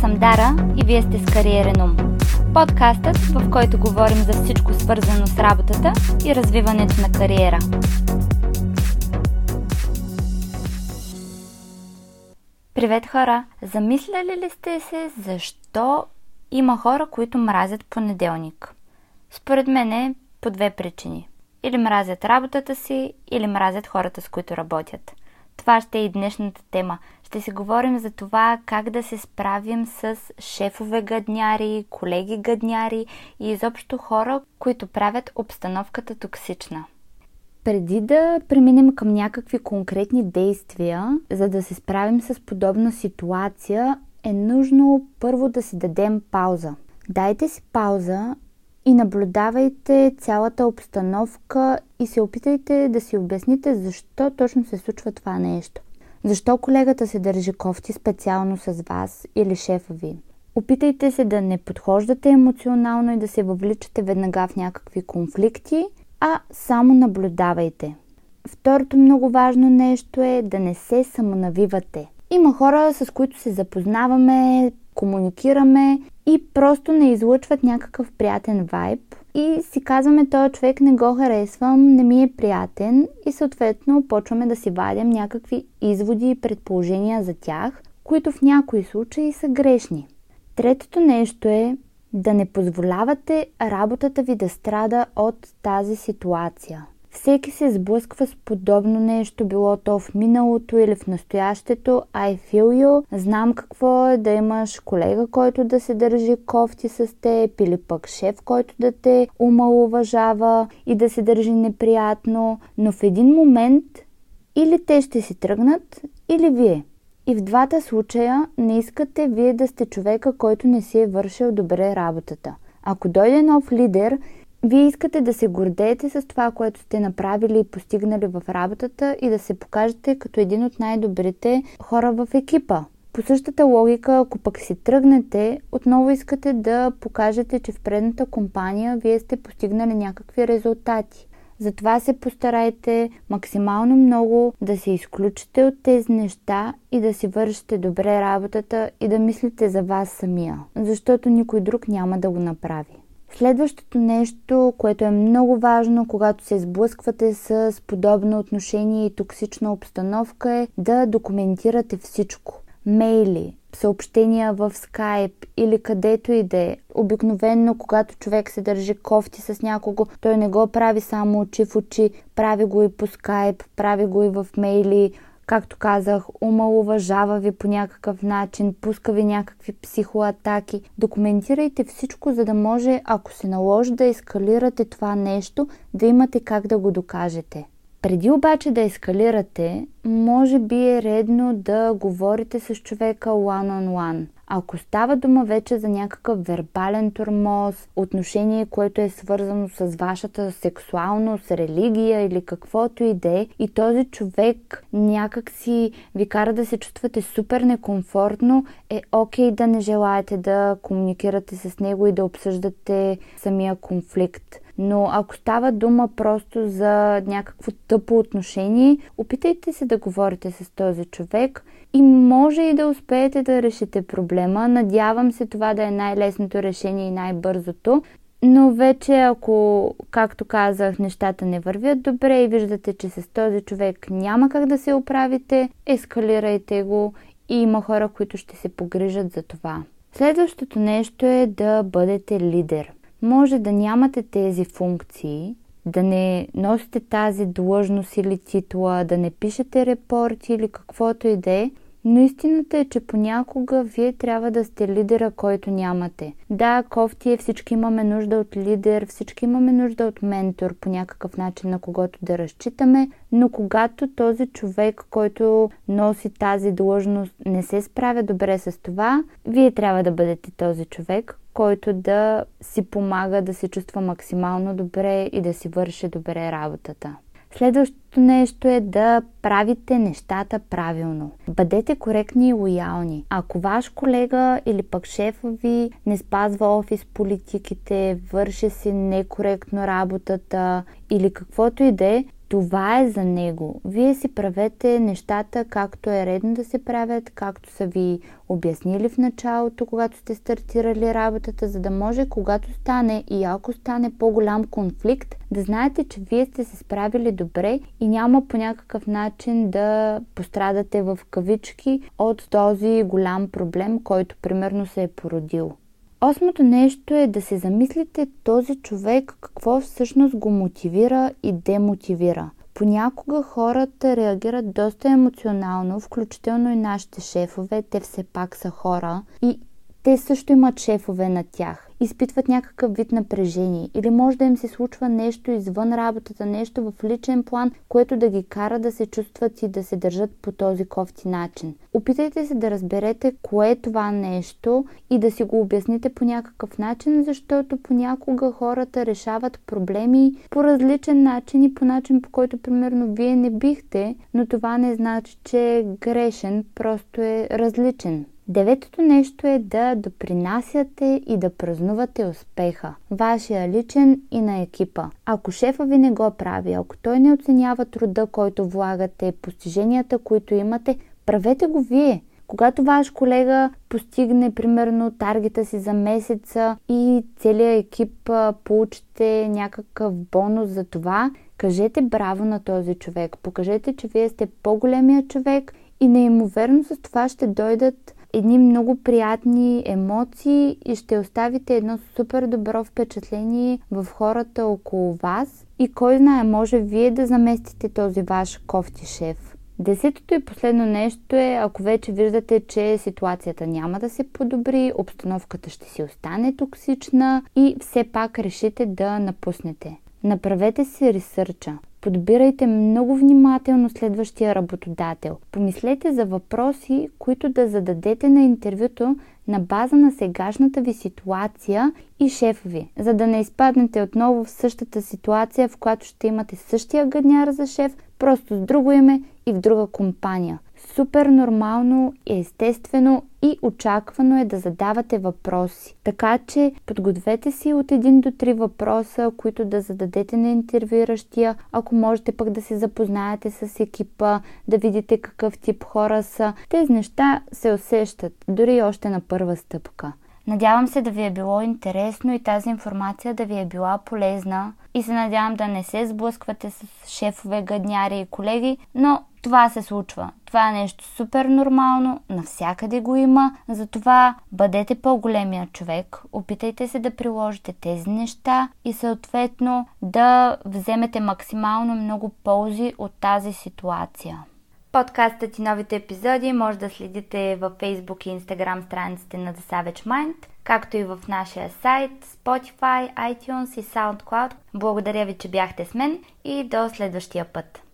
Съм Дара и вие сте с Кариерен ум. Подкастът, в който говорим за всичко свързано с работата и развиването на кариера. Привет хора! Замисляли ли сте се защо има хора, които мразят понеделник? Според мен е по две причини. Или мразят работата си, или мразят хората, с които работят. Това ще е и днешната тема. Ще си говорим за това как да се справим с шефове гадняри, колеги гадняри и изобщо хора, които правят обстановката токсична. Преди да преминем към някакви конкретни действия, за да се справим с подобна ситуация, е нужно първо да си дадем пауза. Дайте си пауза и наблюдавайте цялата обстановка и се опитайте да си обясните защо точно се случва това нещо. Защо колегата се държи кофти специално с вас или шефа ви? Опитайте се да не подхождате емоционално и да се въвличате веднага в някакви конфликти, а само наблюдавайте. Второто много важно нещо е да не се самонавивате. Има хора, с които се запознаваме, комуникираме и просто не излъчват някакъв приятен вайб и си казваме, този човек не го харесвам, не ми е приятен и съответно почваме да си вадим някакви изводи и предположения за тях, които в някои случаи са грешни. Третото нещо е да не позволявате работата ви да страда от тази ситуация. Всеки се сблъсква с подобно нещо, било то в миналото или в настоящето. I feel you. Знам какво е да имаш колега, който да се държи кофти с теб или пък шеф, който да те умалуважава и да се държи неприятно. Но в един момент или те ще си тръгнат, или вие. И в двата случая не искате вие да сте човека, който не си е вършил добре работата. Ако дойде нов лидер вие искате да се гордеете с това, което сте направили и постигнали в работата и да се покажете като един от най-добрите хора в екипа. По същата логика, ако пък си тръгнете, отново искате да покажете, че в предната компания вие сте постигнали някакви резултати. Затова се постарайте максимално много да се изключите от тези неща и да си вършите добре работата и да мислите за вас самия, защото никой друг няма да го направи. Следващото нещо, което е много важно, когато се сблъсквате с подобно отношение и токсична обстановка е да документирате всичко. Мейли, съобщения в скайп или където и да е. Обикновенно, когато човек се държи кофти с някого, той не го прави само очи в очи, прави го и по скайп, прави го и в мейли, както казах, омалуважава ви по някакъв начин, пуска ви някакви психоатаки. Документирайте всичко, за да може, ако се наложи да ескалирате това нещо, да имате как да го докажете. Преди обаче да ескалирате, може би е редно да говорите с човека one-on-one. -on -one. Ако става дума вече за някакъв вербален тормоз, отношение, което е свързано с вашата сексуалност, религия или каквото и да е, и този човек някак си ви кара да се чувствате супер некомфортно, е окей okay да не желаете да комуникирате с него и да обсъждате самия конфликт. Но ако става дума просто за някакво тъпо отношение, опитайте се да говорите с този човек и може и да успеете да решите проблема. Надявам се това да е най-лесното решение и най-бързото. Но вече ако, както казах, нещата не вървят добре и виждате, че с този човек няма как да се оправите, ескалирайте го и има хора, които ще се погрижат за това. Следващото нещо е да бъдете лидер. Може да нямате тези функции, да не носите тази длъжност или титла, да не пишете репорти или каквото и да е, но истината е, че понякога вие трябва да сте лидера, който нямате. Да, кофти е, всички имаме нужда от лидер, всички имаме нужда от ментор по някакъв начин, на когото да разчитаме, но когато този човек, който носи тази длъжност, не се справя добре с това, вие трябва да бъдете този човек, който да си помага да се чувства максимално добре и да си върши добре работата. Следващото нещо е да правите нещата правилно. Бъдете коректни и лоялни. Ако ваш колега или пък шефа ви не спазва офис политиките, върши си некоректно работата или каквото и да е, това е за него. Вие си правете нещата както е редно да се правят, както са ви обяснили в началото, когато сте стартирали работата, за да може когато стане и ако стане по-голям конфликт, да знаете, че вие сте се справили добре и няма по някакъв начин да пострадате в кавички от този голям проблем, който примерно се е породил. Осмото нещо е да се замислите този човек какво всъщност го мотивира и демотивира. Понякога хората реагират доста емоционално, включително и нашите шефове. Те все пак са хора и те също имат шефове на тях изпитват някакъв вид напрежение или може да им се случва нещо извън работата, нещо в личен план, което да ги кара да се чувстват и да се държат по този кофти начин. Опитайте се да разберете кое е това нещо и да си го обясните по някакъв начин, защото понякога хората решават проблеми по различен начин и по начин, по който примерно вие не бихте, но това не значи, че е грешен, просто е различен. Деветото нещо е да допринасяте и да празнувате успеха. Вашия личен и на екипа. Ако шефа ви не го прави, ако той не оценява труда, който влагате, постиженията, които имате, правете го вие. Когато ваш колега постигне примерно таргета си за месеца и целият екип получите някакъв бонус за това, кажете браво на този човек. Покажете, че вие сте по-големия човек и неимоверно с това ще дойдат едни много приятни емоции и ще оставите едно супер добро впечатление в хората около вас и кой знае, може вие да заместите този ваш кофти шеф. Десетото и последно нещо е, ако вече виждате, че ситуацията няма да се подобри, обстановката ще си остане токсична и все пак решите да напуснете. Направете си ресърча. Подбирайте много внимателно следващия работодател. Помислете за въпроси, които да зададете на интервюто на база на сегашната ви ситуация и шефа ви, за да не изпаднете отново в същата ситуация, в която ще имате същия гъдняр за шеф, просто с друго име и в друга компания супер нормално, естествено и очаквано е да задавате въпроси. Така че подгответе си от един до три въпроса, които да зададете на интервюиращия, ако можете пък да се запознаете с екипа, да видите какъв тип хора са. Тези неща се усещат, дори още на първа стъпка. Надявам се да ви е било интересно и тази информация да ви е била полезна и се надявам да не се сблъсквате с шефове, гъдняри и колеги, но това се случва. Това е нещо супер нормално, навсякъде го има, затова бъдете по-големия човек, опитайте се да приложите тези неща и съответно да вземете максимално много ползи от тази ситуация. Подкастът и новите епизоди може да следите във Facebook и Instagram страниците на The Savage Mind, както и в нашия сайт, Spotify, iTunes и SoundCloud. Благодаря ви, че бяхте с мен и до следващия път!